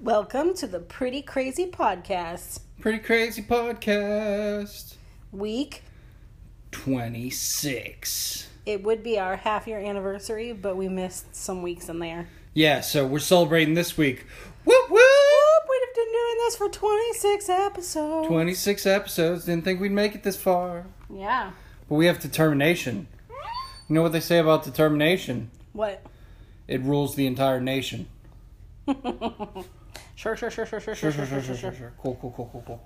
Welcome to the Pretty Crazy Podcast, Pretty crazy podcast. week. 26. It would be our half year anniversary, but we missed some weeks in there. Yeah, so we're celebrating this week. Whoop whoop! We've been doing this for 26 episodes. 26 episodes. Didn't think we'd make it this far. Yeah. But we have determination. You know what they say about determination? What? It rules the entire nation. Sure, sure, sure, sure, sure, Sure, sure, sure, sure, sure, sure, sure. Cool, cool, cool, cool, cool.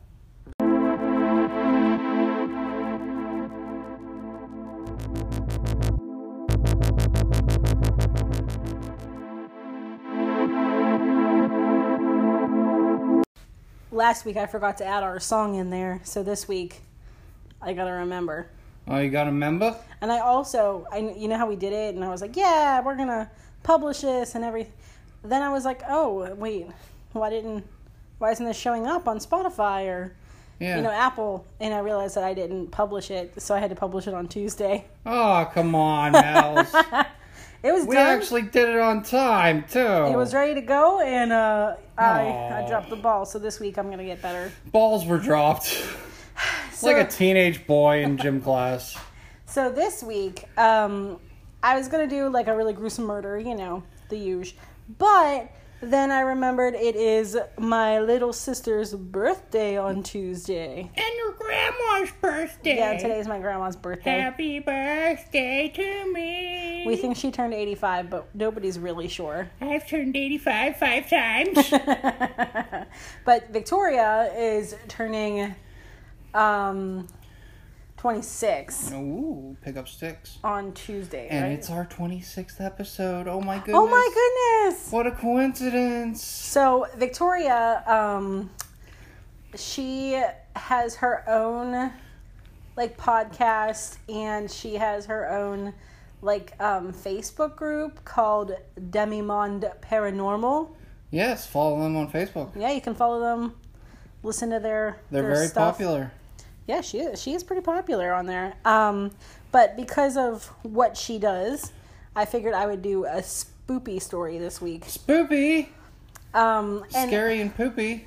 Last week I forgot to add our song in there, so this week I gotta remember. Oh, you got a member? And I also, I you know how we did it, and I was like, yeah, we're gonna publish this and everything. Then I was like, oh wait, why didn't, why isn't this showing up on Spotify or, Yeah. you know, Apple? And I realized that I didn't publish it, so I had to publish it on Tuesday. oh, come on, Mels. It was we done. actually did it on time, too. it was ready to go, and uh, I I dropped the ball. So this week I'm gonna get better. Balls were dropped. So, like a teenage boy in gym class. So this week, um, I was gonna do like a really gruesome murder, you know, the huge. But then I remembered it is my little sister's birthday on Tuesday. And your grandma's birthday. Yeah, today's my grandma's birthday. Happy birthday to me. We think she turned 85, but nobody's really sure. I've turned 85 five times. but Victoria is turning um, 26 Ooh, pick up sticks. on Tuesday, And right? it's our 26th episode. Oh my goodness. oh my goodness! What a coincidence. So Victoria, um, she has her own like podcast, and she has her own like um, Facebook group called Demimonde Paranormal. Yes, follow them on Facebook. Yeah, you can follow them, listen to their They're their very stuff. popular. Yeah, she is. She is pretty popular on there. Um, but because of what she does, I figured I would do a spoopy story this week. Spoopy. Um, and Scary and poopy.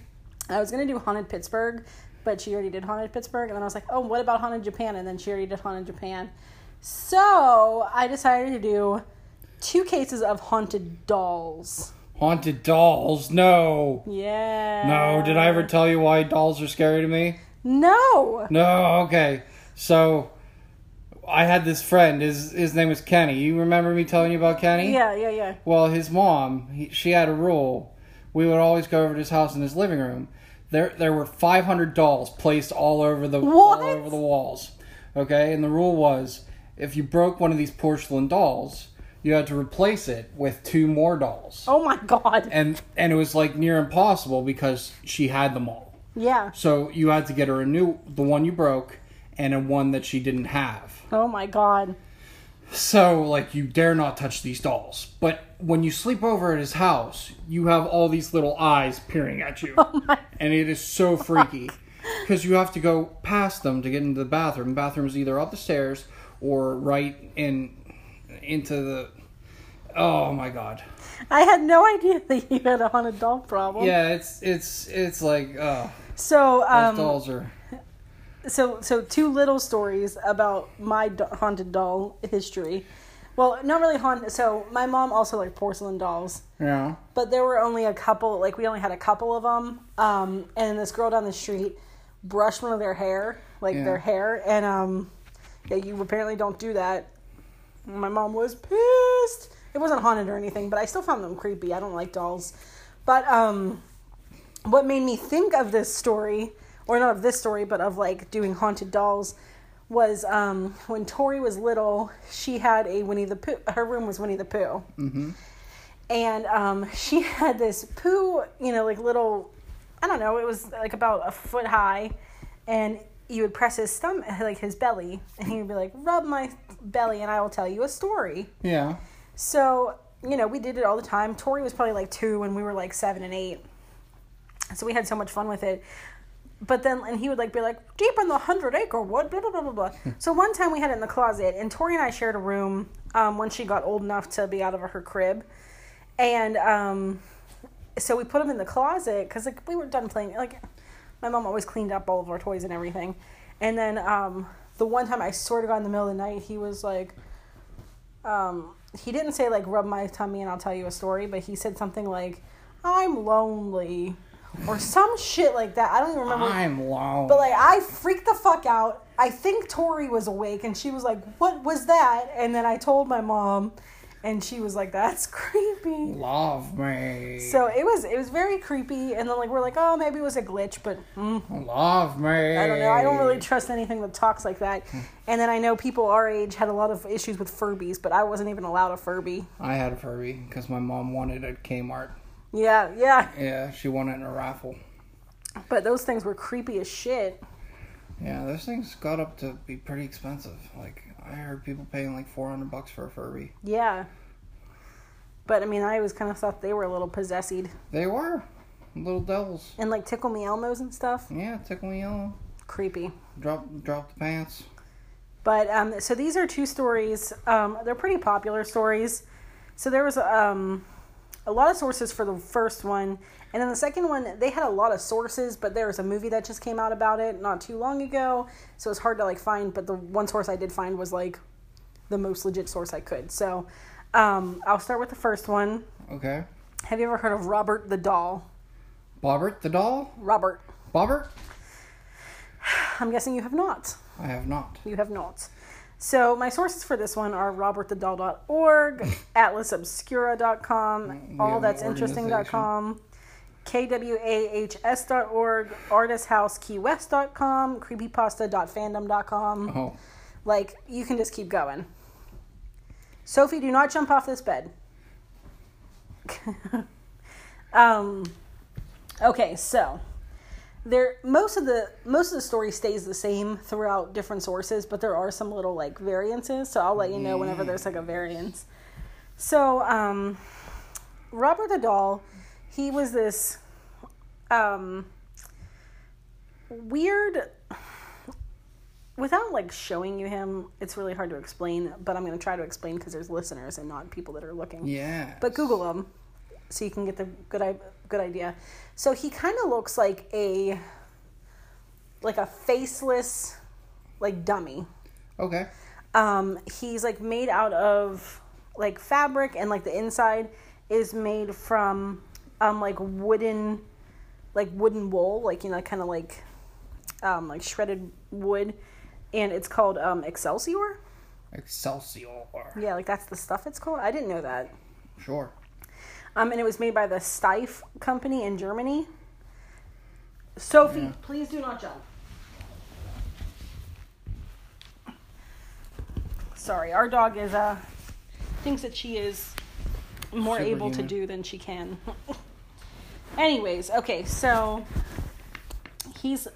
I was gonna do haunted Pittsburgh, but she already did haunted Pittsburgh, and then I was like, oh, what about haunted Japan? And then she already did haunted Japan. So I decided to do two cases of haunted dolls. Haunted dolls. No. Yeah. No, did I ever tell you why dolls are scary to me? No. No, okay. So I had this friend. His his name was Kenny. You remember me telling you about Kenny? Yeah, yeah, yeah. Well, his mom, he, she had a rule. We would always go over to his house in his living room. There there were 500 dolls placed all over the What? all over the walls. Okay? And the rule was if you broke one of these porcelain dolls, you had to replace it with two more dolls. Oh my god. And and it was like near impossible because she had them all. Yeah. So you had to get her a new, the one you broke, and a one that she didn't have. Oh my god. So like you dare not touch these dolls. But when you sleep over at his house, you have all these little eyes peering at you, Oh my. and it is so freaky because you have to go past them to get into the bathroom. The bathroom's either up the stairs or right in into the. Oh my god! I had no idea that you had a haunted doll problem. Yeah, it's it's it's like oh, So um. dolls are. so so two little stories about my haunted doll history well not really haunted so my mom also liked porcelain dolls Yeah. but there were only a couple like we only had a couple of them um and this girl down the street brushed one of their hair like Yeah. their hair and um yeah you apparently don't do that my mom was pissed it wasn't haunted or anything but i still found them creepy i don't like dolls but um what made me think of this story, or not of this story, but of like doing haunted dolls, was um, when Tori was little. She had a Winnie the Pooh. Her room was Winnie the Pooh, Mm-hmm. and um, she had this Pooh, you know, like little. I don't know. It was like about a foot high, and you would press his stomach, like his belly, and he would be like, "Rub my belly, and I will tell you a story." Yeah. So, you know, we did it all the time. Tori was probably like two and we were like seven and eight. So we had so much fun with it. But then, and he would like be like, deep in the hundred acre wood, blah, blah, blah, blah, blah. so one time we had it in the closet and Tori and I shared a room um, when she got old enough to be out of her crib. And um, so we put them in the closet because like we were done playing. Like my mom always cleaned up all of our toys and everything. And then um, the one time I swear to God in the middle of the night, he was like, um, he didn't say like rub my tummy and I'll tell you a story, but he said something like, I'm lonely or some shit like that. I don't even remember. I'm lonely. But like I freaked the fuck out. I think Tori was awake and she was like, "What was that?" And then I told my mom, and she was like, "That's creepy." love me. So it was it was very creepy. And then like we're like, "Oh, maybe it was a glitch," but mm, love me. I don't know. I don't really trust anything that talks like that. And then I know people our age had a lot of issues with Furbies, but I wasn't even allowed a Furby. I had a Furby because my mom wanted a Kmart. Yeah, yeah. Yeah, she won it in a raffle. But those things were creepy as shit. Yeah, those things got up to be pretty expensive. Like I heard people paying like four hundred bucks for a Furby. Yeah. But I mean, I always kind of thought they were a little possessed. They were little devils. And like Tickle Me Elmos and stuff. Yeah, tickle me elmo. Creepy. Drop drop the pants. But um, so these are two stories. Um, they're pretty popular stories. So there was um, a lot of sources for the first one, and then the second one they had a lot of sources, but there was a movie that just came out about it not too long ago, so it's hard to like find. But the one source I did find was like the most legit source I could. So um, I'll start with the first one. Okay. Have you ever heard of Robert the Doll? Bobbert the doll? Robert. Bobbert? I'm guessing you have not. I have not. You have not. So my sources for this one are robertthedoll.org, atlasobscura.com, allthat'sinteresting.com, kwahs.org, artisthousekeywest.com, creepypasta.fandom.com. Oh. Like, you can just keep going. Sophie, do not jump off this bed. um, okay, so there most of the most of the story stays the same throughout different sources, but there are some little like variances. So I'll let you know whenever there's like a variance. So um, Robert the doll, he was this um, weird. Without like showing you him, it's really hard to explain. But I'm going to try to explain because there's listeners and not people that are looking. Yeah. But Google him so you can get the good i- good idea. So he kind of looks like a like a faceless like dummy. Okay. Um, he's like made out of like fabric and like the inside is made from um like wooden like wooden wool, like you know, kind of like um like shredded wood and it's called um Excelsior. Excelsior. Yeah, like that's the stuff it's called. I didn't know that. Sure. Um, and it was made by the Steiff company in Germany. Sophie, Yeah. please do not jump. Sorry, our dog is uh thinks that she is more able to do than she can. Anyways, okay, so he's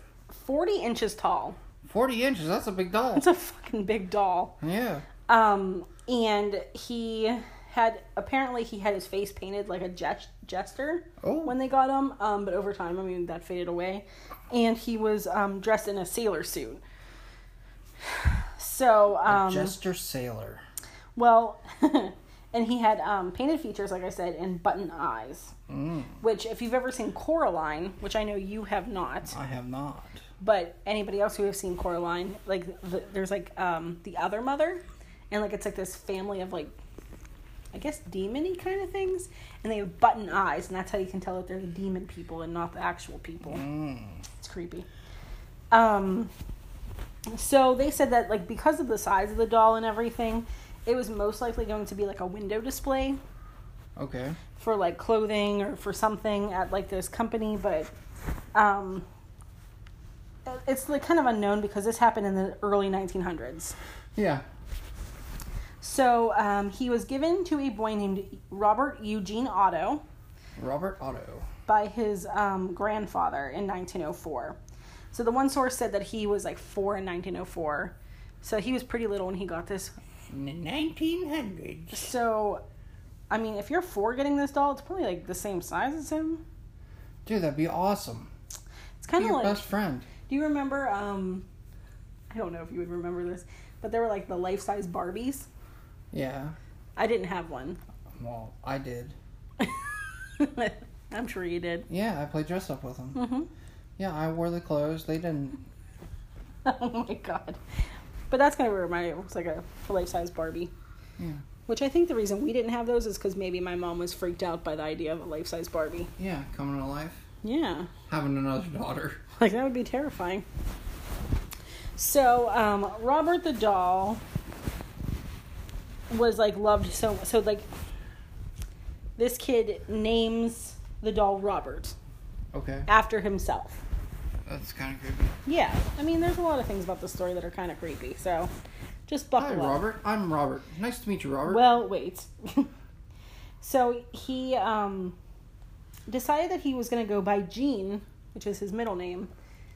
40 inches tall. Forty inches. That's a big doll. It's a fucking big doll. Yeah. Um, and he had apparently he had his face painted like a jest- jester Oh. when they got him. Um, but over time, I mean, that faded away, and he was um dressed in a sailor suit. So um, Jester Sailor. well, and he had um painted features, like I said, and button eyes. Mm, Which, if you've ever seen Coraline, which I know you have not, I have not. but anybody else who has seen Coraline, like the, there's like um the other mother, and like it's like this family of like, I guess demony kind of things, and they have button eyes, and that's how you can tell that they're the demon people and not the actual people. Mm. It's creepy. Um, so they said that like because of the size of the doll and everything, it was most likely going to be like a window display Okay. for like clothing or for something at like this company, but um, it's like kind of unknown because this happened in the early 1900s. Yeah. So um, he was given to a boy named Robert Eugene Otto Robert Otto. by his um, grandfather in 1904. So the one source said that he was like four in 1904. So he was pretty little when he got this. In the 1900s. So, I mean, if you're four getting this doll, it's probably like the same size as him. Dude, that'd be awesome. It's kind of your like. best friend. Do you remember? Um, I don't know if you would remember this, but there were like the life size Barbies. Yeah. I didn't have one. Well, I did. I'm sure you did. Yeah, I played dress up with them. hmm Yeah, I wore the clothes. They didn't. Oh my god. But that's kind of remind me. It looks like a life size Barbie. Yeah. Which I think the reason we didn't have those is because maybe my mom was freaked out by the idea of a life size Barbie. Yeah, coming to life. Yeah. Having another daughter. Like that would be terrifying. So, um, Robert the doll was like loved so so like this kid names the doll Robert Okay. after himself. That's kind of creepy. Yeah, I mean, there's a lot of things about the story that are kind of creepy. So, just buckle Hi, up. Robert. I'm Robert. Nice to meet you, Robert. Well, wait. so he um, decided that he was going to go by Gene, which is his middle name,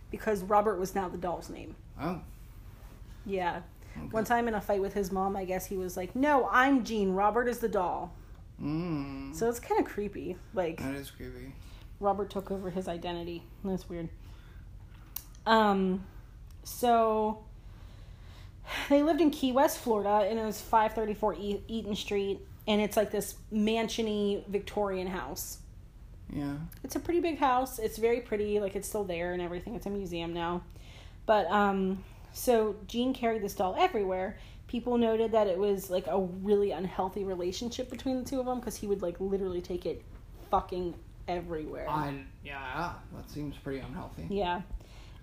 because Robert was now the doll's name. oh. Yeah. Okay. One time in a fight with his mom, I guess he was like, "No, I'm Gene. Robert is the doll." Mm. So it's kind of creepy. Like that is creepy. Robert took over his identity. That's weird. Um, so they lived in Key West, Florida, and it was 534 e- Eaton Street, and it's like this mansiony Victorian house. Yeah. It's a pretty big house. It's very pretty. Like it's still there and everything. It's a museum now. But um, so Gene carried this doll everywhere. People noted that it was like a really unhealthy relationship between the two of them because he would like literally take it fucking everywhere. I. Yeah. That seems pretty unhealthy. Yeah.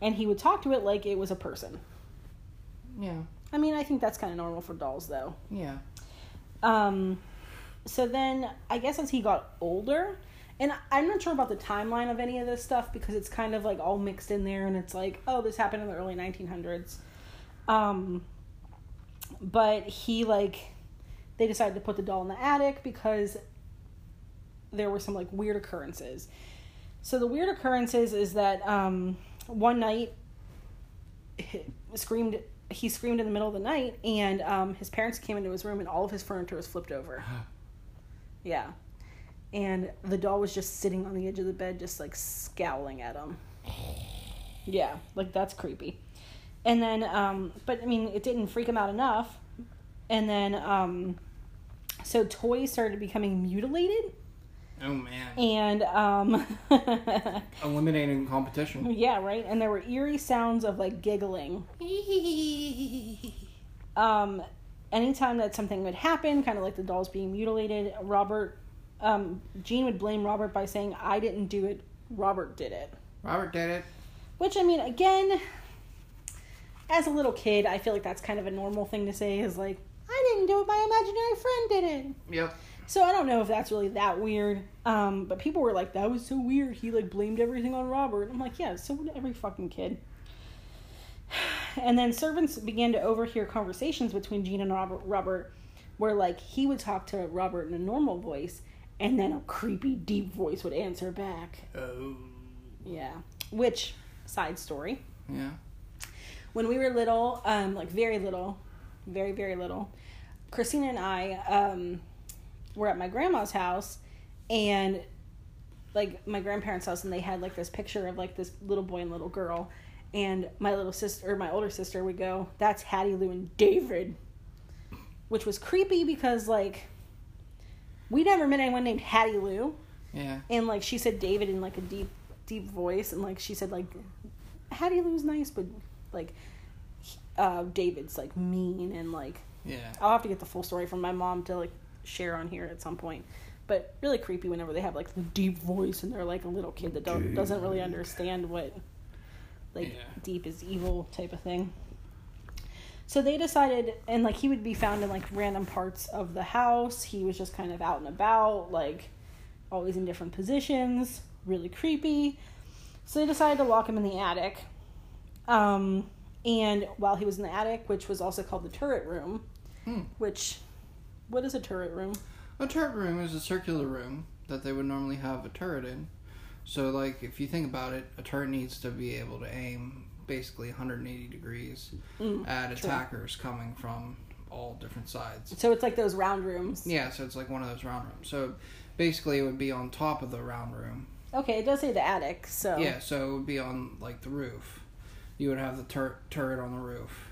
And he would talk to it like it was a person. Yeah. I mean, I think that's kind of normal for dolls, though. Yeah. Um, so then, I guess as he got older, and I'm not sure about the timeline of any of this stuff because it's kind of like all mixed in there, and it's like, oh, this happened in the early 1900s. Um, but he, like, they decided to put the doll in the attic because there were some, like, weird occurrences. So the weird occurrences is that um, one night, he screamed he screamed in the middle of the night and um, his parents came into his room and all of his furniture was flipped over yeah and the doll was just sitting on the edge of the bed just like scowling at him yeah like that's creepy and then um, but i mean it didn't freak him out enough and then um, so toys started becoming mutilated Oh man. and um, Eliminating competition. Yeah, right. And there were eerie sounds of like giggling. Um, anytime that something would happen, kind of like the dolls being mutilated, Robert, um, Gene would blame Robert by saying, "I didn't do it. Robert did it." Robert did it. Which I mean, again, as a little kid, I feel like that's kind of a normal thing to say. Is like, "I didn't do it. My imaginary friend did it." Yep. So I don't know if that's really that weird. Um, but people were like, that was so weird. He like blamed everything on Robert. I'm like, yeah, so would every fucking kid. And then servants began to overhear conversations between Gene and Robert, Robert where like he would talk to Robert in a normal voice and then a creepy deep voice would answer back. Oh. Yeah. Which side story. Yeah. When we were little, um, like very little, very, very little, Christina and I um, were at my grandma's house and like my grandparents' house, and they had like this picture of like this little boy and little girl. And my little sister, or my older sister, would go, That's Hattie Lou and David. Which was creepy because, like, we never met anyone named Hattie Lou. Yeah. And, like, she said David in, like, a deep, deep voice. And, like, she said, like, Hattie Lou's nice, but, like, uh, David's, like, mean. And, like, Yeah. I'll have to get the full story from my mom to, like, share on here at some point. But really creepy whenever they have, like, the deep voice and they're, like, a little kid that don't, doesn't really understand what, like, Yeah. deep is evil type of thing. So they decided, and like he would be found in like random parts of the house. He was just kind of out and about, like always in different positions, really creepy. So they decided to lock him in the attic. Um, and while he was in the attic, which was also called the turret room, Hmm. which, what is a turret room? A turret room is a circular room that they would normally have a turret in. So, like, if you think about it, a turret needs to be able to aim basically 180 degrees Mm, at true. attackers coming from all different sides. So it's like those round rooms. Yeah, so it's like one of those round rooms. So basically, it would be on top of the round room. Okay, it does say the attic, so Yeah, so it would be on like the roof. You would have the tur- turret on the roof.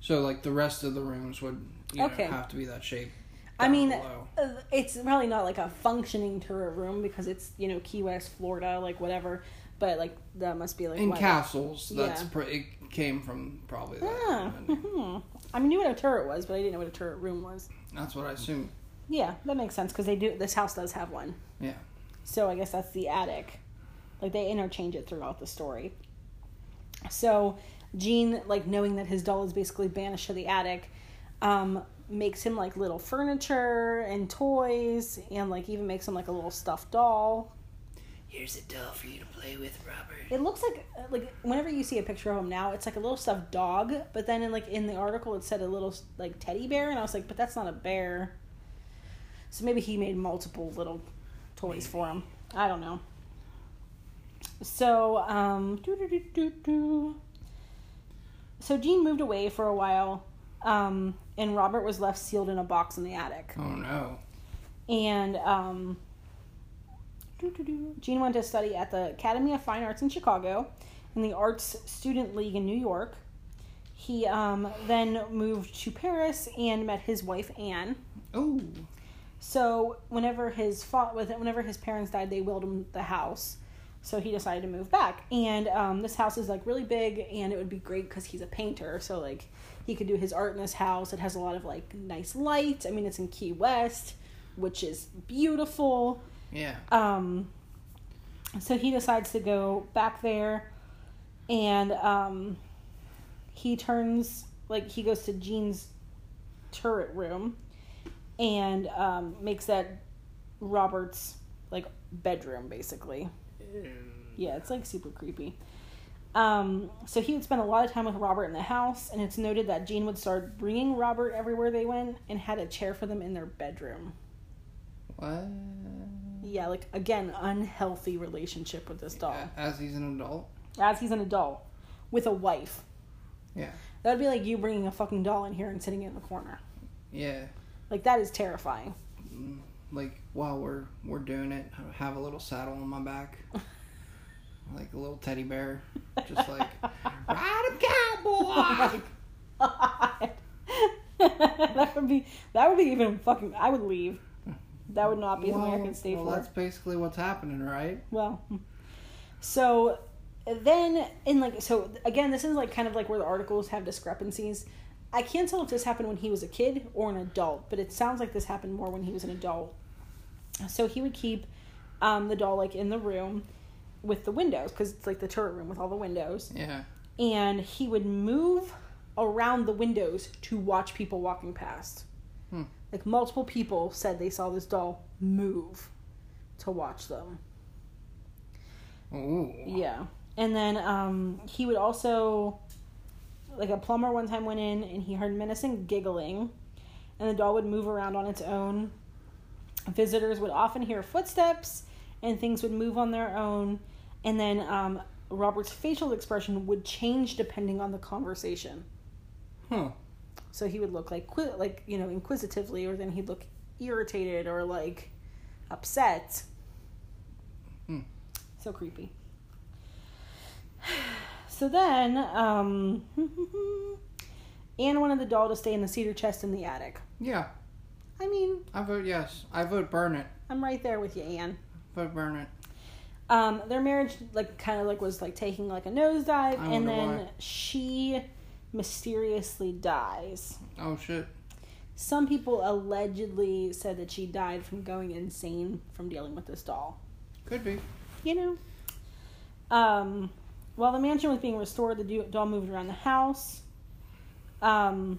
So like the rest of the rooms would you Okay. know, have to be that shape. I mean, below. uh, it's probably not like a functioning turret room because it's you know Key West, Florida, like whatever. But like that must be like in castles, that's Yeah. pr- it came from probably that. Ah, And hmm. I mean, knew what a turret was, but I didn't know what a turret room was. That's what I assumed. Yeah, that makes sense because they do. This house does have one, Yeah. so I guess that's the attic. Like they interchange it throughout the story. So Gene, like knowing that his doll is basically banished to the attic, um, makes him like little furniture and toys, and like even makes him like a little stuffed doll. Here's a doll for you to play with, Robert. It looks like like whenever you see a picture of him now, it's like a little stuffed dog. But then in like in the article, it said a little like teddy bear, and I was like, but that's not a bear. So maybe he made multiple little toys for him. I don't know. So um, so Gene moved away for a while, um, and Robert was left sealed in a box in the attic Oh no. and um, Gene went to study at the Academy of Fine Arts in Chicago and the Arts Student League in New York. He um, then moved to Paris and met his wife Anne. Oh. So whenever his fa- with- whenever his parents died, they willed him the house. So he decided to move back, and um, this house is like really big, and it would be great because he's a painter. So like he could do his art in this house. It has a lot of like nice light. I mean, it's in Key West, which is beautiful. Yeah. Um, so he decides to go back there, and um, he turns like he goes to Gene's turret room, and um, makes that Robert's like bedroom basically. Yeah, it's like super creepy. Um, so he would spend a lot of time with Robert in the house, and it's noted that Jean would start bringing Robert everywhere they went and had a chair for them in their bedroom. What? Yeah, like again, unhealthy relationship with this doll. As he's an adult. As he's an adult with a wife. Yeah. That would be like you bringing a fucking doll in here and sitting in the corner. Yeah. Like that is terrifying. Mm, like while we're we're doing it, I have a little saddle on my back. like a little teddy bear. Just like ride him cowboy. Oh God. that would be that would be even fucking. I would leave. That would not be I could stay well, for. that's basically what's happening, right? Well, so then in like so again, this is like kind of like where the articles have discrepancies. I can't tell if this happened when he was a kid or an adult, but it sounds like this happened more when he was an adult. So he would keep um, the doll like in the room with the windows because it's like the turret room with all the windows, Yeah. and he would move around the windows to watch people walking past. Like multiple people said they saw this doll move to watch them. Ooh. Yeah. And then um, he would also, like a plumber one time went in and he heard menacing giggling, and the doll would move around on its own. Visitors would often hear footsteps and things would move on their own. And then um, Robert's facial expression would change depending on the conversation. Huh. So he would look like qui- like you know inquisitively, or then he'd look irritated or like upset. Hmm. So creepy. So then, um, Anne wanted the doll to stay in the cedar chest in the attic. Yeah. I mean, I vote yes. I vote burn it. I'm right there with you, Anne. Vote burn it. Um, their marriage like kind of like was like taking like a nosedive, and then why. she mysteriously dies. Oh shit. Some people allegedly said that she died from going insane from dealing with this doll. Could be. You know? Um, while the mansion was being restored, the doll moved around the house. Um,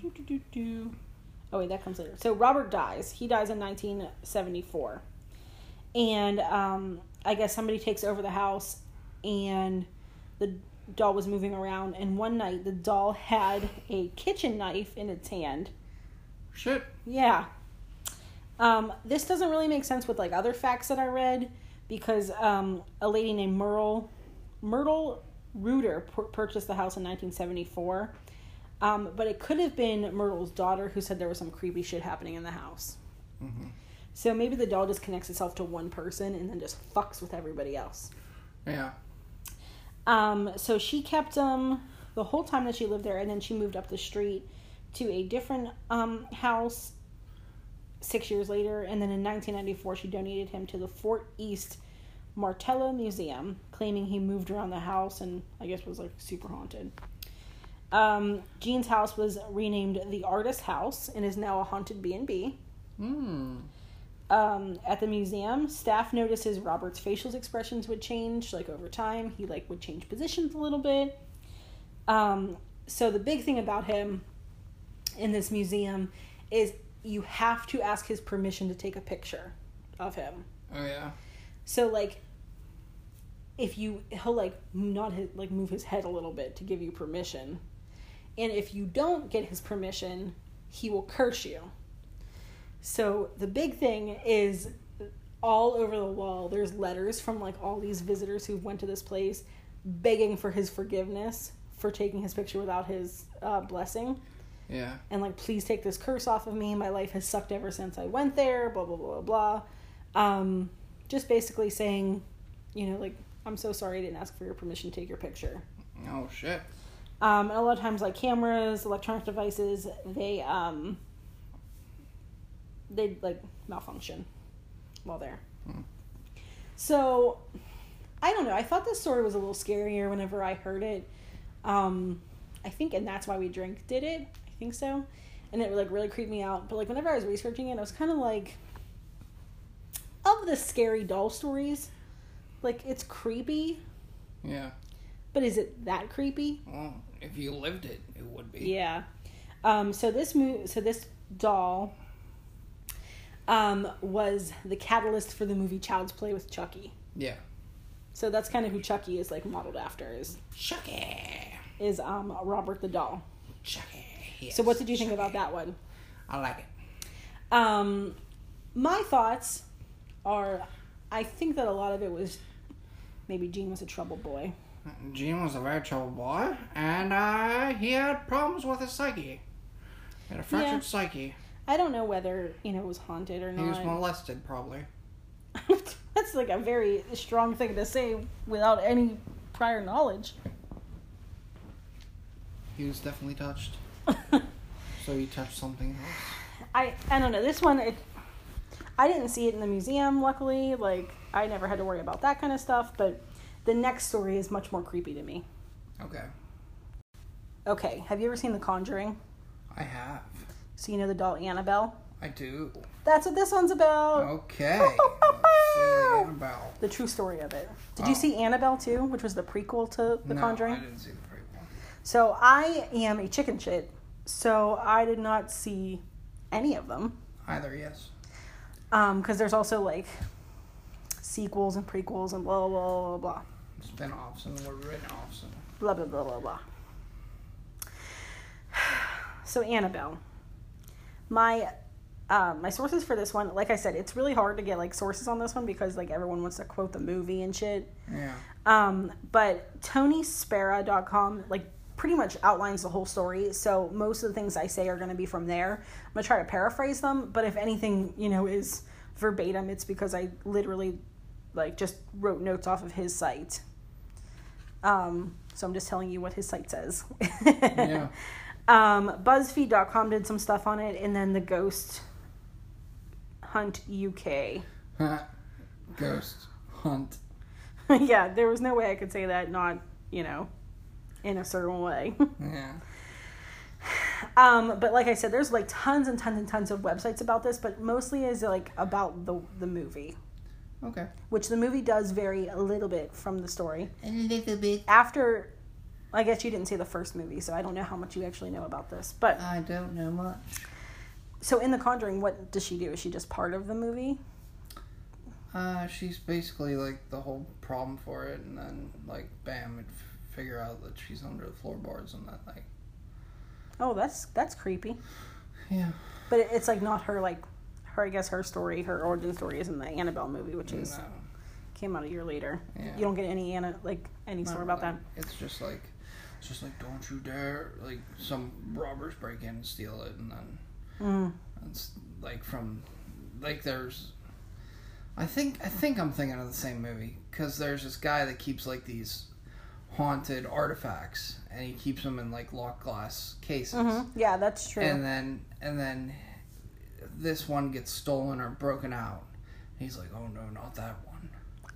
doo, doo, doo, doo. Oh, wait, that comes later. So Robert dies. He dies in 1974. And um, I guess somebody takes over the house, and the doll was moving around. And one night, the doll had a kitchen knife in its hand. Shit. Yeah. Um, this doesn't really make sense with like other facts that I read because um, a lady named Myrtle Myrtle Reuter pur- purchased the house in 1974. Um, but it could have been Myrtle's daughter who said there was some creepy shit happening in the house. Mhm. So maybe the doll just connects itself to one person and then just fucks with everybody else. Yeah. Um, so she kept them the whole time that she lived there, and then she moved up the street to a different um, house six years later, and then in 1994, she donated him to the Fort East Martello Museum, claiming he moved around the house and I guess was like super haunted. Um, Gene's house was renamed the Artist House and is now a haunted B and B. Um, at the museum, staff notices Robert's facial expressions would change, like over time. He like would change positions a little bit. Um, so the big thing about him in this museum is you have to ask his permission to take a picture of him. Oh yeah. So like if you he'll like not his, like move his head a little bit to give you permission. And if you don't get his permission, he will curse you. So the big thing is all over the wall there's letters from like all these visitors who went to this place begging for his forgiveness for taking his picture without his uh, blessing Yeah. and like please take this curse off of me my life has sucked ever since i went there blah blah blah blah blah um just basically saying you know like i'm so sorry i didn't ask for your permission to take your picture Oh shit. um and a lot of times like cameras electronic devices they um they like malfunction while there. So i don't know. I thought this story was a little scarier whenever i heard it. Um i think and that's why we drink did it? I think so. And it like really creeped me out. But like whenever i was researching it i was kind of like of the scary doll stories like it's creepy. Yeah. but is it that creepy? Well, if you lived it, it would be. yeah. Um, so this mo- so this doll um, was the catalyst for the movie Child's Play with Chucky. Yeah. So that's kind of who Chucky is like modeled after is Chucky. is um, Robert the doll. Chucky. Yes. So what did you think about that one? I like it. Um, my thoughts are, I think that a lot of it was maybe Gene was a trouble boy. Gene was a very troubled boy, and uh, he had problems with his psyche. He had a fractured Yeah. psyche. I don't know whether you know it was haunted or not. He was molested, probably. That's like a very strong thing to say without any prior knowledge. He was definitely touched. so he touched something else. I I don't know. This one, it, I didn't see it in the museum. Luckily, like I never had to worry about that kind of stuff. But the next story is much more creepy to me. Okay. Okay, have you ever seen The Conjuring? I have. So you know the doll Annabelle. I do. That's what this one's about. Okay. Annabelle. The true story of it. Did Oh. you see Annabelle too, which was the prequel to The no, Conjuring? I didn't see the prequel. So I am a chicken shit. So I did not see any of them. Either, yes. Um, because there's also like sequels and prequels and blah blah blah blah Spin offs and were written offs. And... blah blah blah blah blah. So Annabelle, my um, my sources for this one, like I said, it's really hard to get like sources on this one because like everyone wants to quote the movie and shit. Yeah. Um, but TonySpera.com like pretty much outlines the whole story. So most of the things I say are going to be from there. I'm gonna try to paraphrase them, but if anything, you know, is verbatim, it's because I literally like just wrote notes off of his site. Um, so I'm just telling you what his site says. Yeah. Um, BuzzFeed.com did some stuff on it, and then the Ghost Hunt UK. Ghost hunt. yeah, there was no way I could say that not, you know, in a certain way. Yeah. um, but like I said, there's like tons and tons and tons of websites about this, but mostly is like about the the movie, Okay. which the movie does vary a little bit from the story. A little bit. After, I guess you didn't see the first movie, so I don't know how much you actually know about this. But I don't know much. so in The Conjuring, what does she do? Is she just part of the movie? Uh, she's basically like the whole problem for it, and then like bam, it f- figure out that she's under the floorboards and that like. Oh, that's that's creepy. Yeah. But it, it's like not her like her. I guess her story, her origin story, is in the Annabelle movie, which is No. came out a year later. Yeah. You don't get any Anna like any story about that. It's just like, it's just like, don't you dare! Like some robbers break in and steal it, and then Mm. it's like from, like there's, I think I think I'm thinking of the same movie because there's this guy that keeps like these haunted artifacts, and he keeps them in like locked glass cases. Mhm. Yeah, that's true. And then and then this one gets stolen or broken out. He's like, "Oh no, not that one."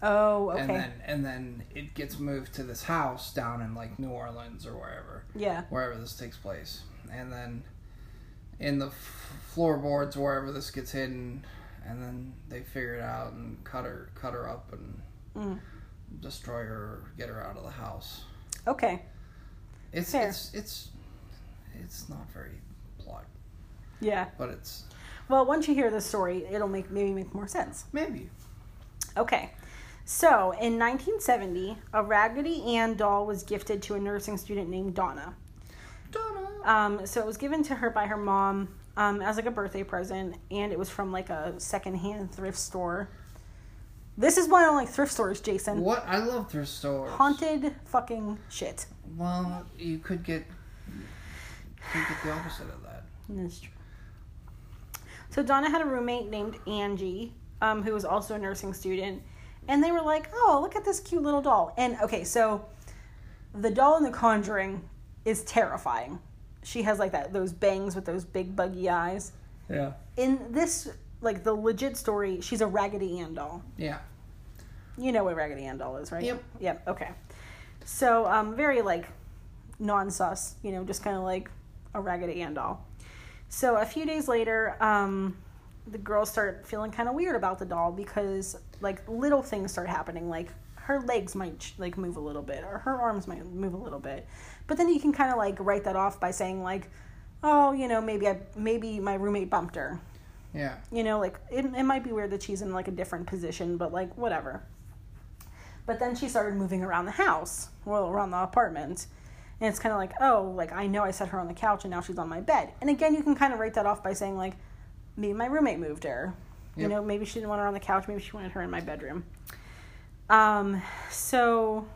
Oh, okay. And then and then it gets moved to this house down in like New Orleans or wherever, yeah. wherever this takes place. And then in the f- floorboards wherever this gets hidden, and then they figure it out and cut her cut her up and Mm. destroy her, or get her out of the house. Okay. It's Fair. it's it's it's not very plot, Yeah. but it's Well, once you hear the story, it'll make maybe make more sense. maybe Okay. So, in 1970, a Raggedy Ann doll was gifted to a nursing student named Donna. Donna. Um, so it was given to her by her mom um, as like a birthday present, and it was from like a secondhand thrift store. This is why I don't like thrift stores, Jason. What I love thrift stores. Haunted fucking shit. Well, you could get could get the opposite of that. That's true. So Donna had a roommate named Angie, um, who was also a nursing student, and they were like, "Oh, look at this cute little doll." And okay, so the doll in The Conjuring is terrifying. She has like that those bangs with those big buggy eyes. Yeah. In this, like the legit story, she's a Raggedy Ann doll. Yeah. You know what Raggedy Ann doll is, right? Yep. Yep. Okay. So, um, very like non-sus, you know, just kind of like a Raggedy Ann doll. So a few days later, um, the girls start feeling kind of weird about the doll because like little things start happening, like her legs might like move a little bit or her arms might move a little bit. But then you can kind of like write that off by saying like, oh, you know, maybe I maybe my roommate bumped her. Yeah. You know, like it, it might be weird that she's in like a different position, but like whatever. But then she started moving around the house, well, around the apartment. And it's kind of like, oh, like I know I set her on the couch and now she's on my bed. And again, you can kind of write that off by saying, like, maybe my roommate moved her. You know, maybe she didn't want her on the couch, maybe she wanted her in my bedroom. Um, so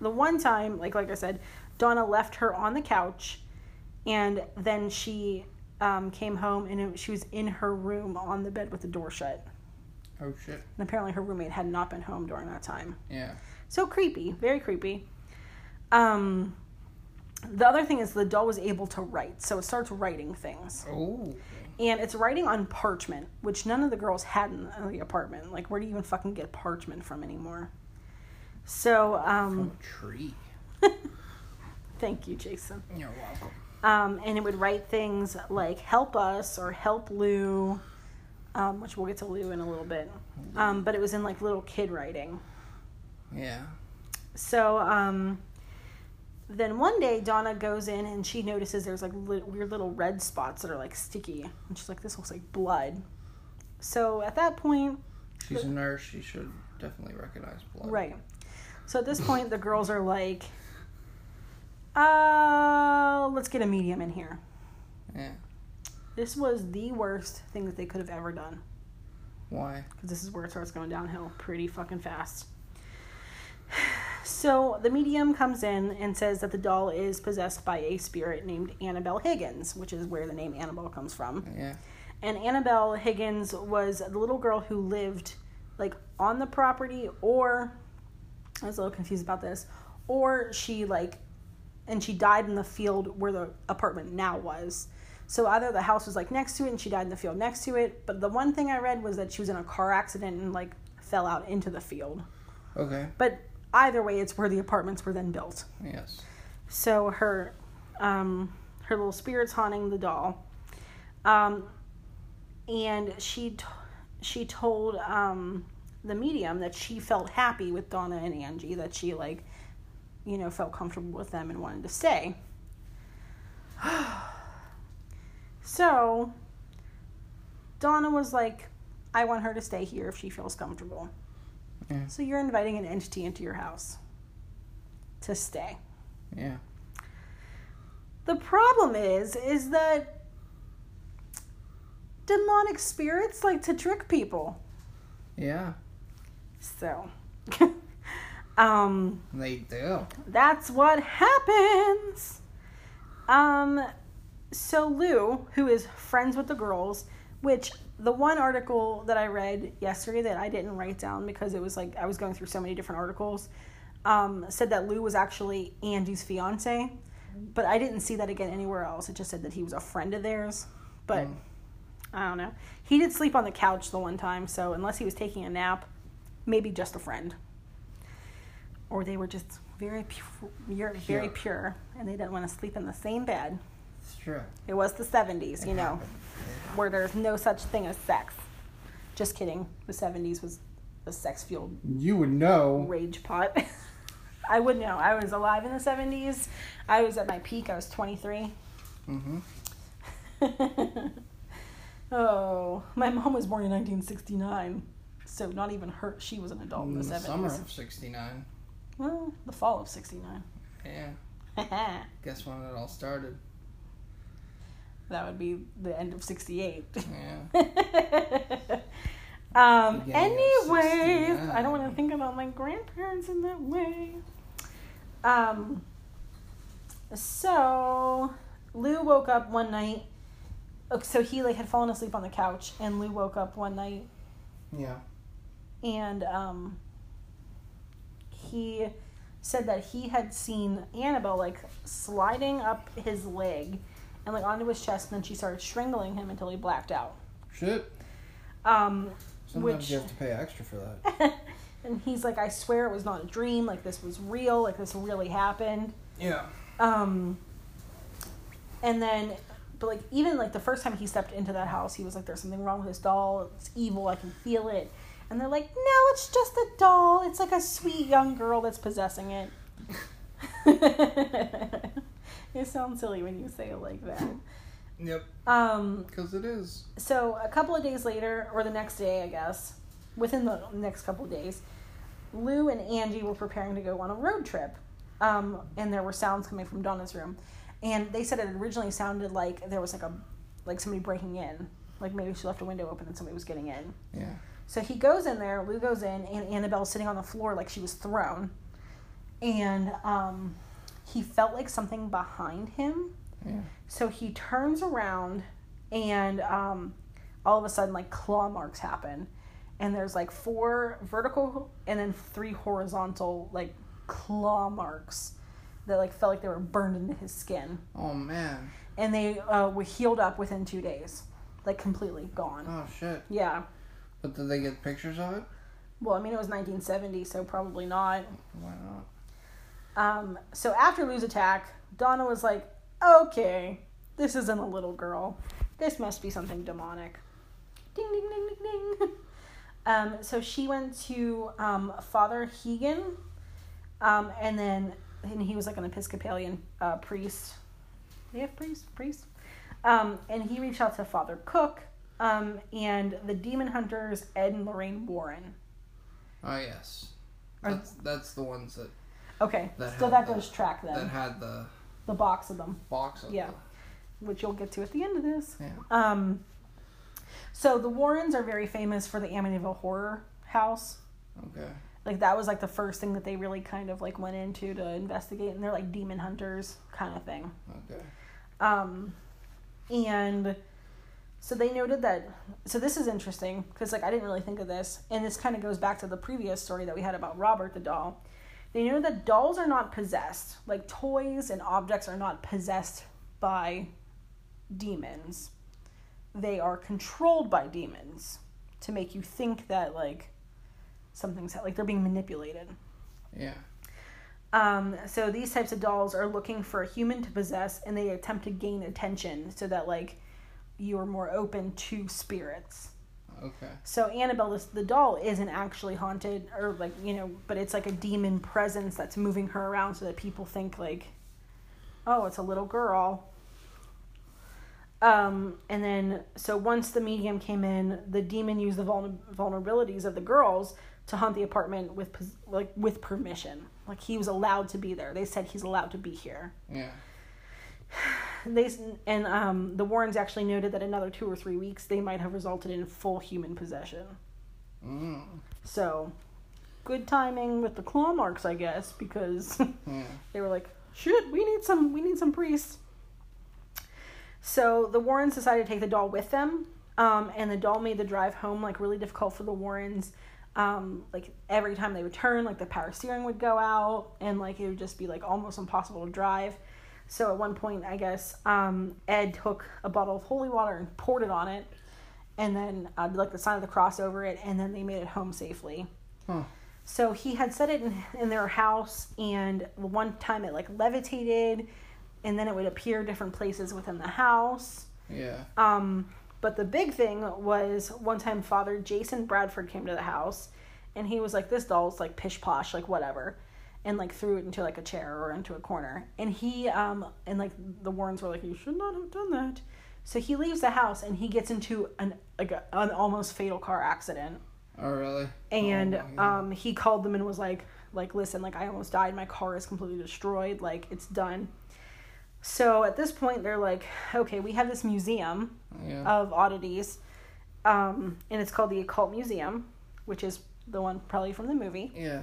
the one time, like like I said, Donna left her on the couch and then she um, came home and it, she was in her room on the bed with the door shut. Oh shit. And apparently her roommate had not been home during that time. Yeah. So creepy, very creepy. Um, the other thing is the doll was able to write, so it starts writing things. Oh. And it's writing on parchment, which none of the girls had in the apartment. Like, where do you even fucking get parchment from anymore? So, From um, a tree. thank you, Jason. You're welcome. Um, and it would write things like "help us" or "help Lou," um, which we'll get to Lou in a little bit. Um, but it was in like little kid writing. Yeah. So um, then one day Donna goes in and she notices there's like li- weird little red spots that are like sticky, and she's like, "This looks like blood." So at that point, She's a nurse. She should definitely recognize blood. right. So at this point, the girls are like, "Uh, let's get a medium in here." Yeah. This was the worst thing that they could have ever done. Why? because this is where it starts going downhill pretty fucking fast. So the medium comes in and says that the doll is possessed by a spirit named Annabelle Higgins, which is where the name Annabelle comes from. Yeah. And Annabelle Higgins was the little girl who lived like on the property or I was a little confused about this, or she like and she died in the field where the apartment now was. So either the house was like next to it and she died in the field next to it, but the one thing I read was that she was in a car accident and like fell out into the field. Okay. But either way, it's where the apartments were then built. Yes. So her, um, her little spirit's haunting the doll, um, and she t- she told um, the medium that she felt happy with Donna and Angie, that she like, you know, felt comfortable with them and wanted to stay. so Donna was like, "I want her to stay here if she feels comfortable." Yeah. So you're inviting an entity into your house to stay. Yeah. The problem is, is that demonic spirits like to trick people. Yeah. So, um, They do. that's what happens. Um, so Lou, who is friends with the girls, which the one article that I read yesterday that I didn't write down because it was like I was going through so many different articles. um, said that Lou was actually Angie's fiance, but I didn't see that again anywhere else. It just said that he was a friend of theirs, but I don't know. He did sleep on the couch the one time, so unless he was taking a nap, maybe just a friend, or they were just very pure, very pure, and they didn't want to sleep in the same bed. It's true. It was the 70s, you know, where there's no such thing as sex. Just kidding. The 70s was a sex fueled You would know. rage pot. I would know. I was alive in the 70s. I was at my peak. I was 23. Mm-hmm. oh, my mom was born in 1969. So not even her. She was an adult in the 70s. summer of '69. Well, the fall of 69. Yeah. Guess when it all started. That would be the end of 68. Yeah. um, anyway, I don't want to think about my grandparents in that way. Um, so Lou woke up one night. So he like had fallen asleep on the couch, and Lou woke up one night, Yeah. and um, he said that he had seen Annabelle like sliding up his leg, and like onto his chest, and then she started strangling him until he blacked out. Shit. Um, Sometimes Which- you have to pay extra for that. and he's like, I swear it was not a dream. Like this was real. Like this really happened. Yeah. Um, and then, but like even like the first time he stepped into that house, he was like, "There's something wrong with this doll. It's evil. I can feel it." And they're like, "No, it's just a doll. It's like a sweet young girl that's possessing it." it sounds silly when you say it like that. Yep. Um, Because it is. so a couple of days later, or the next day, I guess, within the next couple of days, Lou and Angie were preparing to go on a road trip, um, and there were sounds coming from Donna's room, and they said it originally sounded like there was like a, like somebody breaking in, like maybe she left a window open and somebody was getting in. Yeah. So he goes in there, Lou goes in, and Annabelle's sitting on the floor like she was thrown, and um, he felt like something behind him. Yeah. So he turns around, and um, all of a sudden, like claw marks happen, and there's like four vertical and then three horizontal like claw marks that like felt like they were burned into his skin, Oh man. and they uh, were healed up within two days, like completely gone. Oh shit. Yeah. But did they get pictures of it? Well, I mean, it was 1970, so probably not. Why not? Um, so after Lou's attack, Donna was like, okay, this isn't a little girl. This must be something demonic. Ding, ding, ding, ding, ding. Um, so she went to um, Father Hegan, um, and then and he was like an Episcopalian uh, priest. They have priests, priests. Um, and he reached out to Father Cook um, and the demon hunters Ed and Lorraine Warren. Oh yes. That's that's the ones that Okay, That so had that the- goes track then. that had the the box of them. box of them. Yeah. which you'll get to at the end of this. Yeah. Um, so the Warrens are very famous for the Amityville Horror House. Okay. Like that was like the first thing that they really kind of like went into to investigate, and they're like demon hunters kind of thing. Okay. Um, and so they noted that. So this is interesting because like I didn't really think of this, and this kind of goes back to the previous story that we had about Robert the doll. They know that dolls are not possessed. Like toys and objects are not possessed by demons. They are controlled by demons to make you think that like something's like they're being manipulated. Yeah. Um, so these types of dolls are looking for a human to possess, and they attempt to gain attention so that like you are more open to spirits. Okay. So Annabelle, this, the doll, isn't actually haunted, or like you know, but it's like a demon presence that's moving her around so that people think like, oh, it's a little girl. Um, and then so once the medium came in, the demon used the vulner- vulnerabilities of the girls to haunt the apartment with like with permission. Like he was allowed to be there. They said he's allowed to be here. Yeah. They and um, the Warrens actually noted that another two or three weeks they might have resulted in full human possession. Mm. So, good timing with the claw marks, I guess, because Yeah. they were like, "Shit, we need some, we need some priests." So the Warrens decided to take the doll with them, um, and the doll made the drive home like really difficult for the Warrens. Um, like every time they would turn, like the power steering would go out, and like it would just be like almost impossible to drive. So at one point, I guess um, Ed took a bottle of holy water and poured it on it, and then uh, like the sign of the cross over it, and then they made it home safely. Huh. So he had set it in, in their house, and one time it like levitated, and then it would appear different places within the house. Yeah. Um, but the big thing was one time Father Jason Bradford came to the house, and he was like, "This doll's like pish posh, like whatever," and like threw it into like a chair or into a corner. And he um and like the Warrens were like, "You should not have done that." So he leaves the house and he gets into an like a, an almost fatal car accident Oh, really? and Oh, um, he called them and was like like listen like i almost died my car is completely destroyed like it's done so at this point they're like okay we have this museum yeah. of oddities um, and it's called the occult museum which is the one probably from the movie yeah.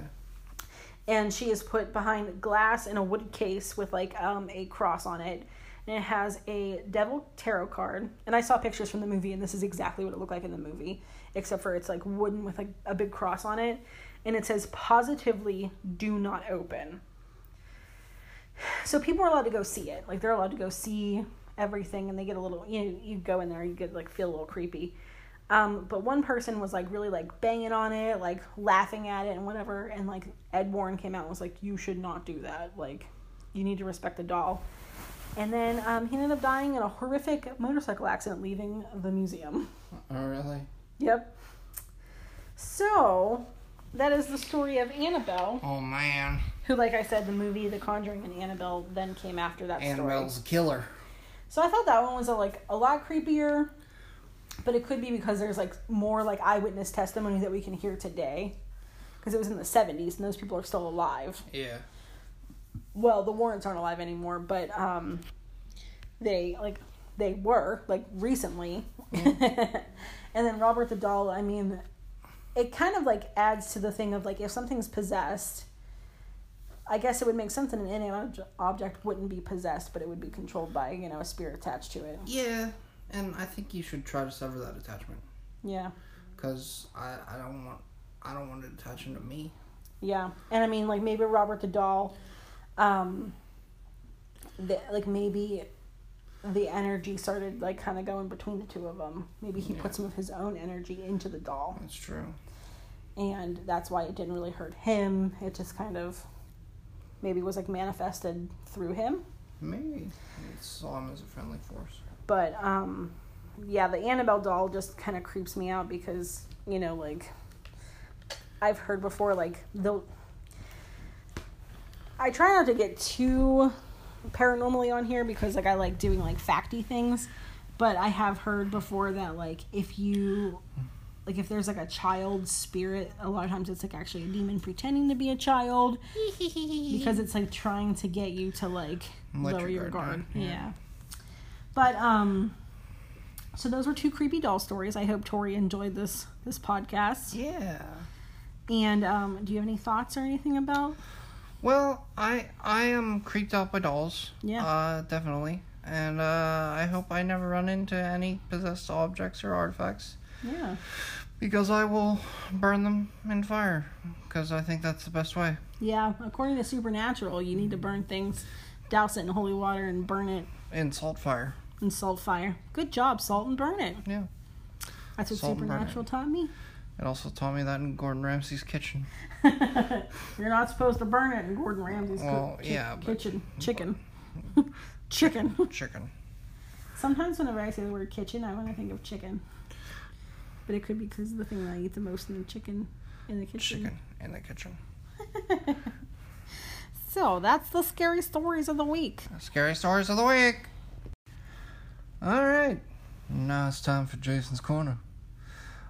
And she is put behind glass in a wood case with like um, a cross on it. And it has a devil tarot card. And i saw pictures from the movie and this is exactly what it looked like in the movie except for it's like wooden with like a big cross on it. And it says positively do not open. So people are allowed to go see it. Like they're allowed to go see everything and they get a little you know you go in there you get like feel a little creepy um, but one person was like really like banging on it, like laughing at it and whatever. And like Ed Warren came out and was like, "You should not do that. Like, you need to respect the doll." And then um, he ended up dying in a horrific motorcycle accident leaving the museum. Oh, really? Yep. So that is the story of Annabelle, Oh, man. who, like I said, the movie The Conjuring and Annabelle then came after that story. Annabelle's a killer. So I thought that one was a, like a lot creepier, but it could be because there's like more like eyewitness testimony that we can hear today, because it was in the '70s and those people are still alive. Yeah. Well, the Warrens aren't alive anymore, but um, they like they were like recently, and then Robert the Doll. I mean, it kind of like adds to the thing of like if something's possessed. I guess it would make sense that an inanimate object wouldn't be possessed, but it would be controlled by, you know, a spirit attached to it. Yeah. And I think you should try to sever that attachment. Yeah. Because I, I don't want I don't want it attaching to me. Yeah, and I mean, like maybe Robert the doll, um, the, like maybe the energy started like kind of going between the two of them. Maybe he Yeah. put some of his own energy into the doll, That's true. and that's why it didn't really hurt him. It just kind of maybe was like manifested through him. Maybe. It saw him as a friendly force. But um, yeah, the Annabelle doll just kind of creeps me out because you know, like I've heard before, like the. I try not to get too paranormally on here because like I like doing like facty things, but I have heard before that like if you like if there's like a child spirit, a lot of times it's like actually a demon pretending to be a child because it's like trying to get you to like Let lower your your guard guard. Yeah. yeah. But um so those were two creepy doll stories. I hope Tori enjoyed this this podcast. Yeah. And um do you have any thoughts or anything about? Well, I I am creeped out by dolls. Yeah. Uh, definitely. And uh, I hope I never run into any possessed objects or artifacts Yeah. because I will burn them in fire because I think that's the best way. Yeah, according to Supernatural, you need to burn things, douse it in holy water and burn it In salt fire. in salt fire. Good job, salt and burn it. Yeah. That's what Salt Supernatural taught me. It also taught me that in Gordon Ramsay's kitchen. You're not supposed to burn it in Gordon Ramsay's Well, co- chi- yeah, but- kitchen. Chicken. chicken. Chicken. Sometimes whenever I say the word kitchen, I want to think of chicken. But it could be because of the thing that I eat the most in the chicken in the kitchen. Chicken in the kitchen. So that's the scary stories of the week. Scary stories of the week. All right. Now it's time for Jason's Corner.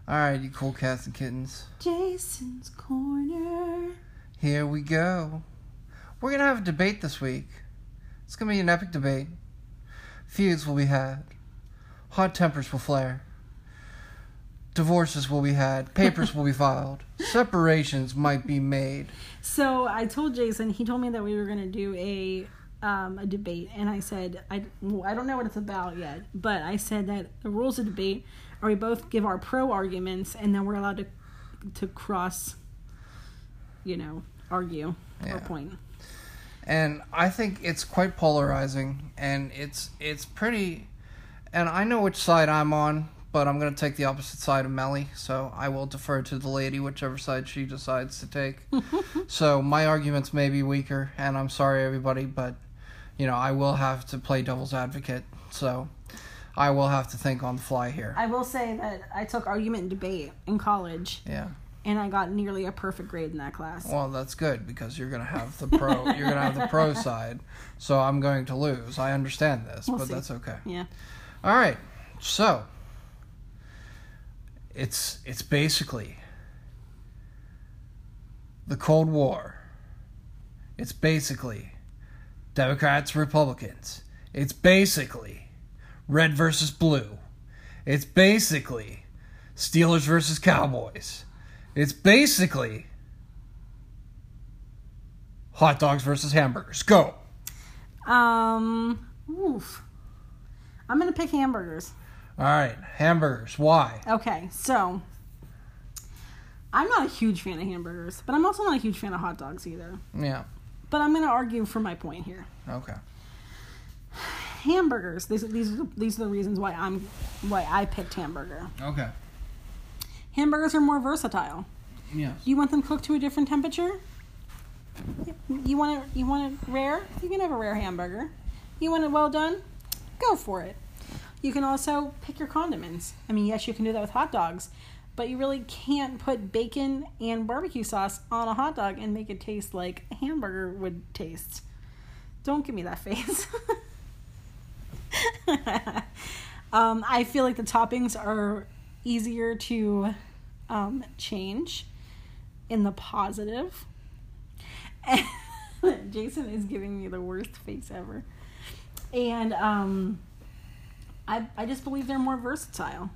All right, you cool cats and kittens. Jason's Corner. Here we go. We're going to have a debate this week. It's going to be an epic debate. Feuds will be had. Hot tempers will flare. Divorces will be had. Papers will be filed. Separations might be made. So I told Jason, he told me that we were going to do a um, a debate, and I said I, I don't know what it's about yet, but I said that the rules of debate are we both give our pro arguments, and then we're allowed to to cross, you know, argue Yeah. or point. and I think it's quite polarizing, and it's it's pretty. And I know which side I'm on, but I'm going to take the opposite side of Melly, so I will defer to the lady, whichever side she decides to take. so my arguments may be weaker, and I'm sorry, everybody, but you know I will have to play devil's advocate, so I will have to think on the fly here. I will say that I took argument and debate in college, Yeah. and I got nearly a perfect grade in that class. Well, that's good because you're gonna have the pro. you're gonna have the pro side, so I'm going to lose. I understand this, We'll but see. that's okay. Yeah. All right, so it's it's basically the Cold War. It's basically Democrats Republicans. It's basically red versus blue. It's basically Steelers versus Cowboys. It's basically hot dogs versus hamburgers. Go. Um. Oof. I'm gonna pick hamburgers. All right, hamburgers. Why? Okay, so I'm not a huge fan of hamburgers, but I'm also not a huge fan of hot dogs either. Yeah. But I'm gonna argue for my point here. Okay. Hamburgers. These these are these are the reasons why I'm why I picked hamburger. Okay. Hamburgers are more versatile. Yes. You want them cooked to a different temperature? You want it you want it rare? You can have a rare hamburger. You want it well done? Go for it. You can also pick your condiments. I mean, yes, you can do that with hot dogs, but you really can't put bacon and barbecue sauce on a hot dog and make it taste like a hamburger would taste. Don't give me that face. um, I feel like the toppings are easier to um, change in the positive. Jason is giving me the worst face ever. And um, I, I just believe they're more versatile.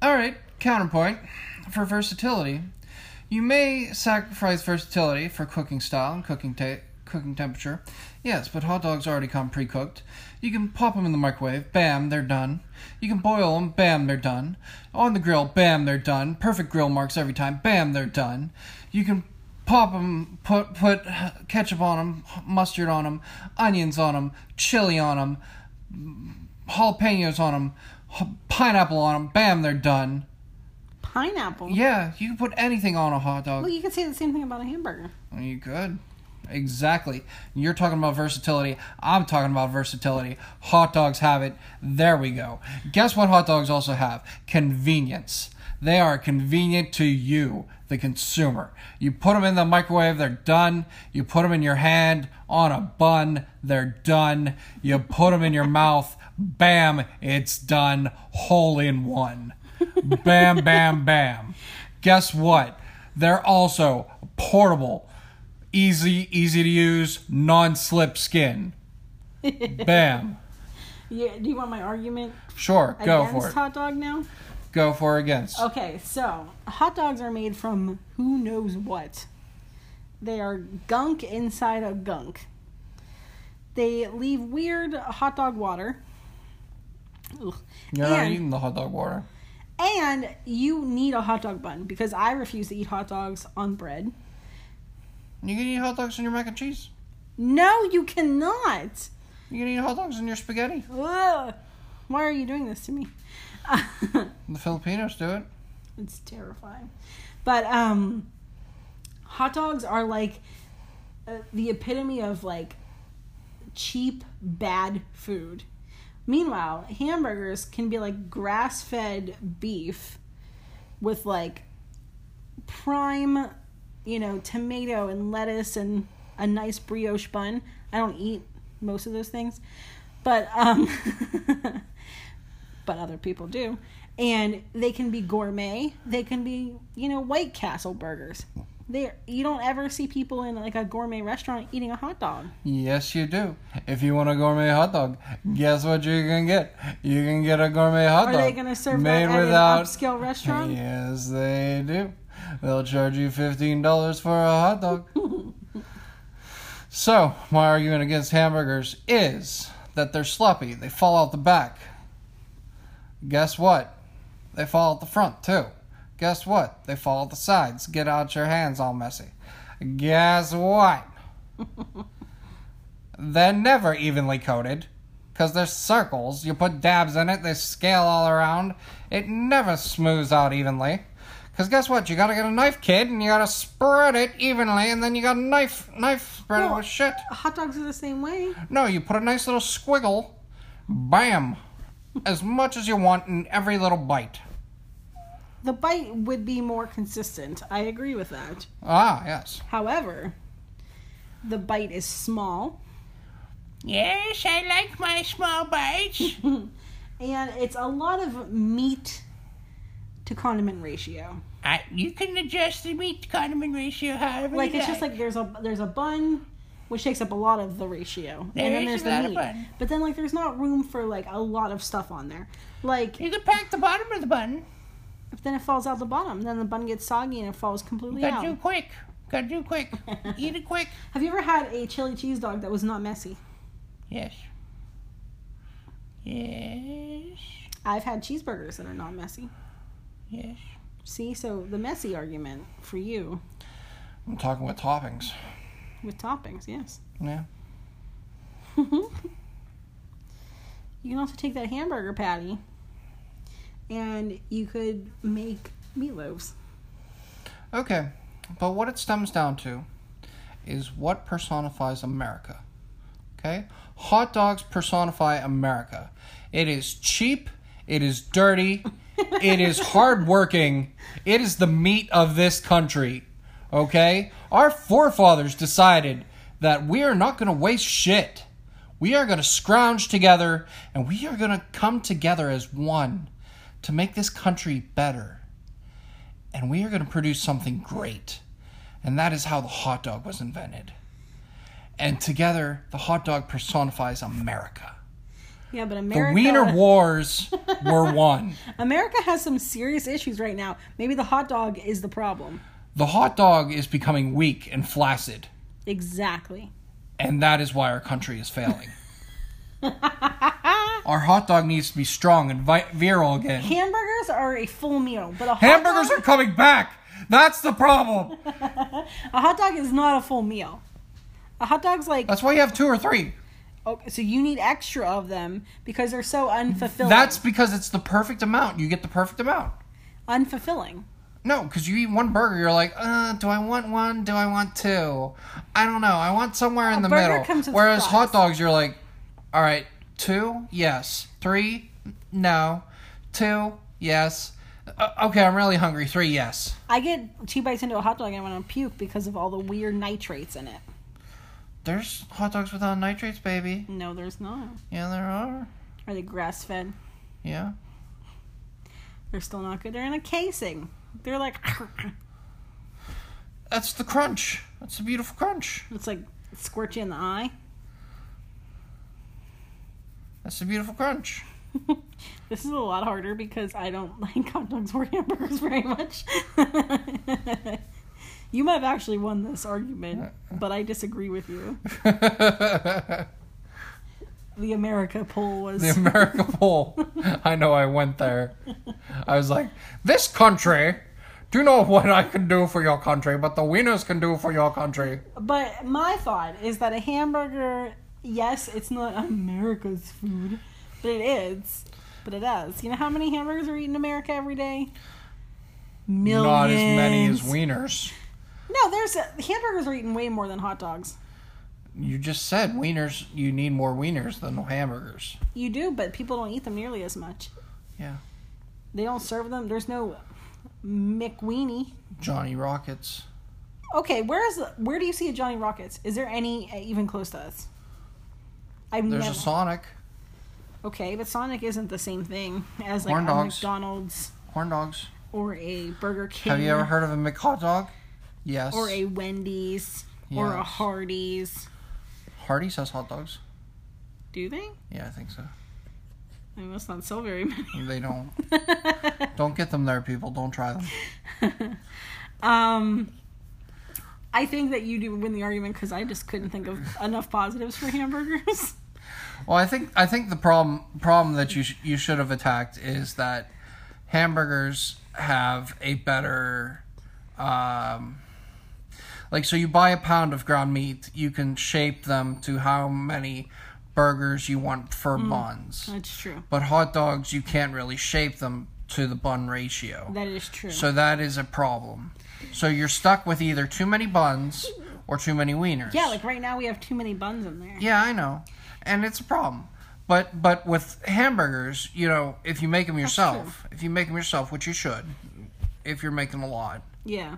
All right, counterpoint for versatility. You may sacrifice versatility for cooking style and cooking cooking temperature. Yes, but hot dogs already come pre-cooked. You can pop them in the microwave, bam, they're done. You can boil them, bam, they're done. On the grill, bam, they're done. Perfect grill marks every time, bam, they're done. You can pop them, put put ketchup on them, mustard on them, onions on them, chili on them, jalapenos on them, pineapple on them, bam, they're done. Pineapple. Yeah, you can put anything on a hot dog. Well, you can say the same thing about a hamburger. You could. Exactly. You're talking about versatility. I'm talking about versatility. Hot dogs have it. There we go. Guess what hot dogs also have? Convenience. They are convenient to you, the consumer. You put them in the microwave, they're done. You put them in your hand on a bun, they're done. You put them in your mouth, bam, it's done. Hole in one. Bam, bam, bam. Guess what? They're also portable easy, easy to use, non-slip skin. Bam. Yeah, do you want my argument Sure, go for it. hot dog now? Go for against. Okay, so hot dogs are made from who knows what. They are gunk inside a gunk. They leave weird hot dog water. Ugh. You're not eating the hot dog water. And you need a hot dog bun because I refuse to eat hot dogs on bread. You can eat hot dogs in your mac and cheese. No, you cannot. You can eat hot dogs in your spaghetti. Ugh. Why are you doing this to me? The Filipinos do it. It's terrifying. But um hot dogs are like uh, the epitome of like cheap bad food. Meanwhile, hamburgers can be like grass-fed beef with like prime, you know, tomato and lettuce and a nice brioche bun. I don't eat most of those things, but um but other people do. And they can be gourmet. They can be, you know, White Castle burgers. They you don't ever see people in like a gourmet restaurant eating a hot dog. Yes, you do. If you want a gourmet hot dog, guess what you can get? You can get a gourmet hot Are dog. they going to serve made that at without. an upscale restaurant? Yes, they do. They'll charge you fifteen dollars for a hot dog. so my argument against hamburgers is that they're sloppy. They fall out the back. Guess what? They fall at the front too. Guess what? They fall at the sides. Get out your hands all messy. Guess what? They're never evenly coated. Because they're circles. You put dabs in it, they scale all around. It never smooths out evenly. Because guess what? You gotta get a knife, kid, and you gotta spread it evenly, and then you got a knife, knife spread Well- with shit. Hot dogs are the same way. No, you put a nice little squiggle, bam, as much as you want in every little bite. The bite would be more consistent. I agree with that. Ah, yes. However, the bite is small Yes, I like my small bites. and it's a lot of meat to condiment ratio. I, you can adjust the meat to condiment ratio however Like you it's just like there's a there's a bun which takes up a lot of the ratio. There and then there's the meat. bun. But then like there's not room for like a lot of stuff on there. Like You can pack the bottom of the bun. if then it falls out the bottom, then the bun gets soggy and it falls completely Gotta out. do quick. Gotta do quick. Eat it quick. Have you ever had a chili cheese dog that was not messy? Yes. Yes. I've had cheeseburgers that are not messy. Yes. See, so the messy argument for you I'm talking with toppings. With toppings, yes. Yeah. you can also take that hamburger patty and you could make meatloaves. Okay, but what it stems down to is what personifies America. Okay? Hot dogs personify America. It is cheap, it is dirty, it is hardworking, it is the meat of this country. Okay? Our forefathers decided that we are not going to waste shit. We are going to scrounge together and we are going to come together as one to make this country better and we are going to produce something great. And that is how the hot dog was invented. And together, the hot dog personifies America. Yeah, but America. The Wiener Wars were won. America has some serious issues right now. Maybe the hot dog is the problem. The hot dog is becoming weak and flaccid, Exactly. and that is why our country is failing. our hot dog needs to be strong and vi- virile again. Hamburgers are a full meal, but a hot Hamburgers dog, are coming back. That's the problem. a hot dog is not a full meal. A hot dog's like That's why you have two or three. okay, so you need extra of them because they're so unfulfilling. That's because it's the perfect amount. You get the perfect amount. unfulfilling. No, because you eat one burger, you're like, uh, do I want one? Do I want two? I don't know. I want somewhere in A the burger middle. comes with Whereas fries. hot dogs, you're like, all right, two, yes, three, no, two, yes. Uh, okay, I'm really hungry. Three, yes. I get two bites into a hot dog and I want to puke because of all the weird nitrates in it. There's hot dogs without nitrates, baby. No, there's not. Yeah, there are. Are they grass fed? Yeah. They're still not good. They're in a casing. They're like That's the crunch. That's a beautiful crunch. it's like squirt you in the eye. That's a beautiful crunch. This is a lot harder because I don't like hot dogs or hamburgers very much. you might have actually won this argument, uh, uh. but I disagree with you. The America poll was The America poll. I know I went there. I was like, this country, do you know what I can do for your country, but the wieners can do for your country. But my thought is that a hamburger, yes, it's not America's food, but it is. But it is. You know how many hamburgers are eaten in America every day? Millions. Not as many as wieners. No, there's hamburgers are eaten way more than hot dogs. You just said wieners, you need more wieners than hamburgers. You do, but people don't eat them nearly as much. Yeah. They don't serve them. There's no McWeenie. Johnny Rockets. Okay, where is the, where do you see a Johnny Rockets? Is there any uh, even close to us? I've There's never. a Sonic. okay, but Sonic isn't the same thing as like a. McDonald's Corn dogs. or a Burger King. Have you ever heard of a McHot dog? Yes. Or a Wendy's or a Yes. Hardee's. Hardee's has hot dogs. Do they? Yeah, I think so. They must not sell very many. They don't. don't get them there, people. Don't try them. um, I think that you do win the argument because I just couldn't think of enough positives for hamburgers. Well, I think I think the problem problem that you sh- you should have attacked is that hamburgers have a better um like so you buy a pound of ground meat you can shape them to how many burgers you want for mm, buns That's true. but hot dogs you can't really shape them to the bun ratio That is true. so that is a problem so you're stuck with either too many buns or too many wieners yeah, like right now we have too many buns in there. yeah, I know, and it's a problem. But but with hamburgers, you know, if you make them yourself, if you make them yourself, which you should, if you're making a lot, Yeah.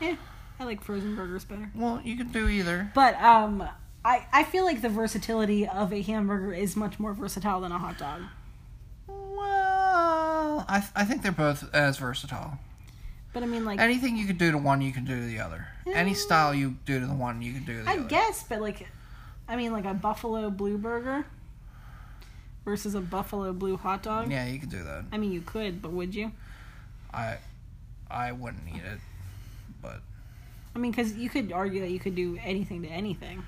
Yeah. I like frozen burgers better. well, you can do either. But um I, I feel like the versatility of a hamburger is much more versatile than a hot dog. Well, I th- I think they're both as versatile. But I mean like Anything you can do to one, you can do to the other. Any style you do to the one, you can do to the I other. guess, but like I mean like a buffalo blue burger versus a buffalo blue hot dog. Yeah, you could do that. I mean you could, but would you? I I wouldn't eat it, but I mean cuz you could argue that you could do anything to anything.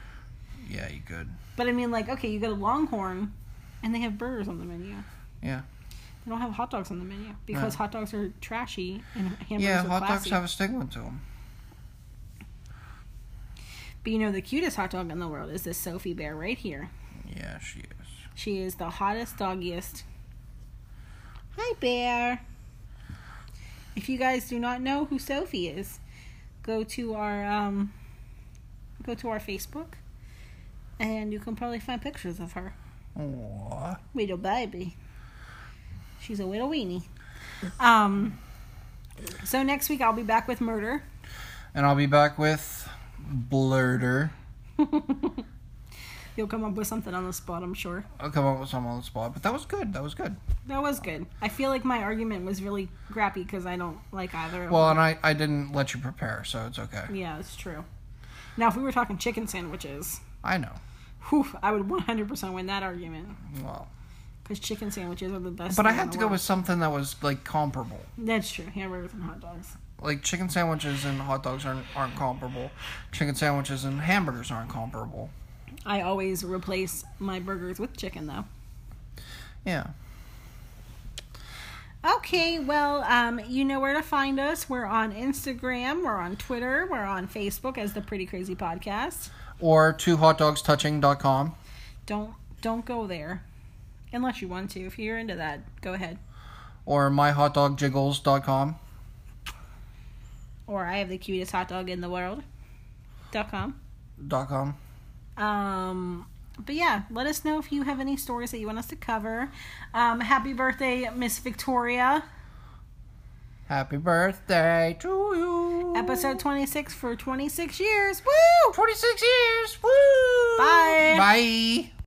yeah, you could. But I mean like okay, you go to Longhorn and they have burgers on the menu. Yeah. They don't have hot dogs on the menu because No. hot dogs are trashy and hamburgers Yeah, are hot classy. dogs have a stigma to them. But you know the cutest hot dog in the world is this Sophie Bear right here. Yeah, she is. She is the hottest, doggiest. Hi, Bear. If you guys do not know who Sophie is, go to our um, go to our Facebook, and you can probably find pictures of her. Aww. Little baby. She's a little weenie. Um. So next week I'll be back with murder. And I'll be back with Blurder. You'll come up with something on the spot, I'm sure. I'll come up with something on the spot, but that was good. That was good. That was good. I feel like my argument was really crappy because I don't like either. of Well, and I, I didn't let you prepare, so it's okay. yeah, it's true. Now, if we were talking chicken sandwiches, I know. whew, I would 100% win that argument Well, because chicken sandwiches are the best. but I had to go world. with something that was like comparable. That's true. Hamburgers and hot dogs. Like chicken sandwiches and hot dogs aren't aren't comparable. Chicken sandwiches and hamburgers aren't comparable. I always replace my burgers with chicken, though. Yeah. Okay, well, um, you know where to find us. We're on Instagram, we're on Twitter, we're on Facebook as the Pretty Crazy Podcast. Or two hotdogstouching.com. Don't don't go there unless you want to. If you're into that, go ahead. Or myhotdogjiggles.com. Or I have the cutest hot dog in the world. Dot com. Dot com. Um, but yeah, let us know if you have any stories that you want us to cover. Um, happy birthday, Miss Victoria. Happy birthday to you. Episode 26 for 26 years. Woo! 26 years. Woo! Bye. Bye.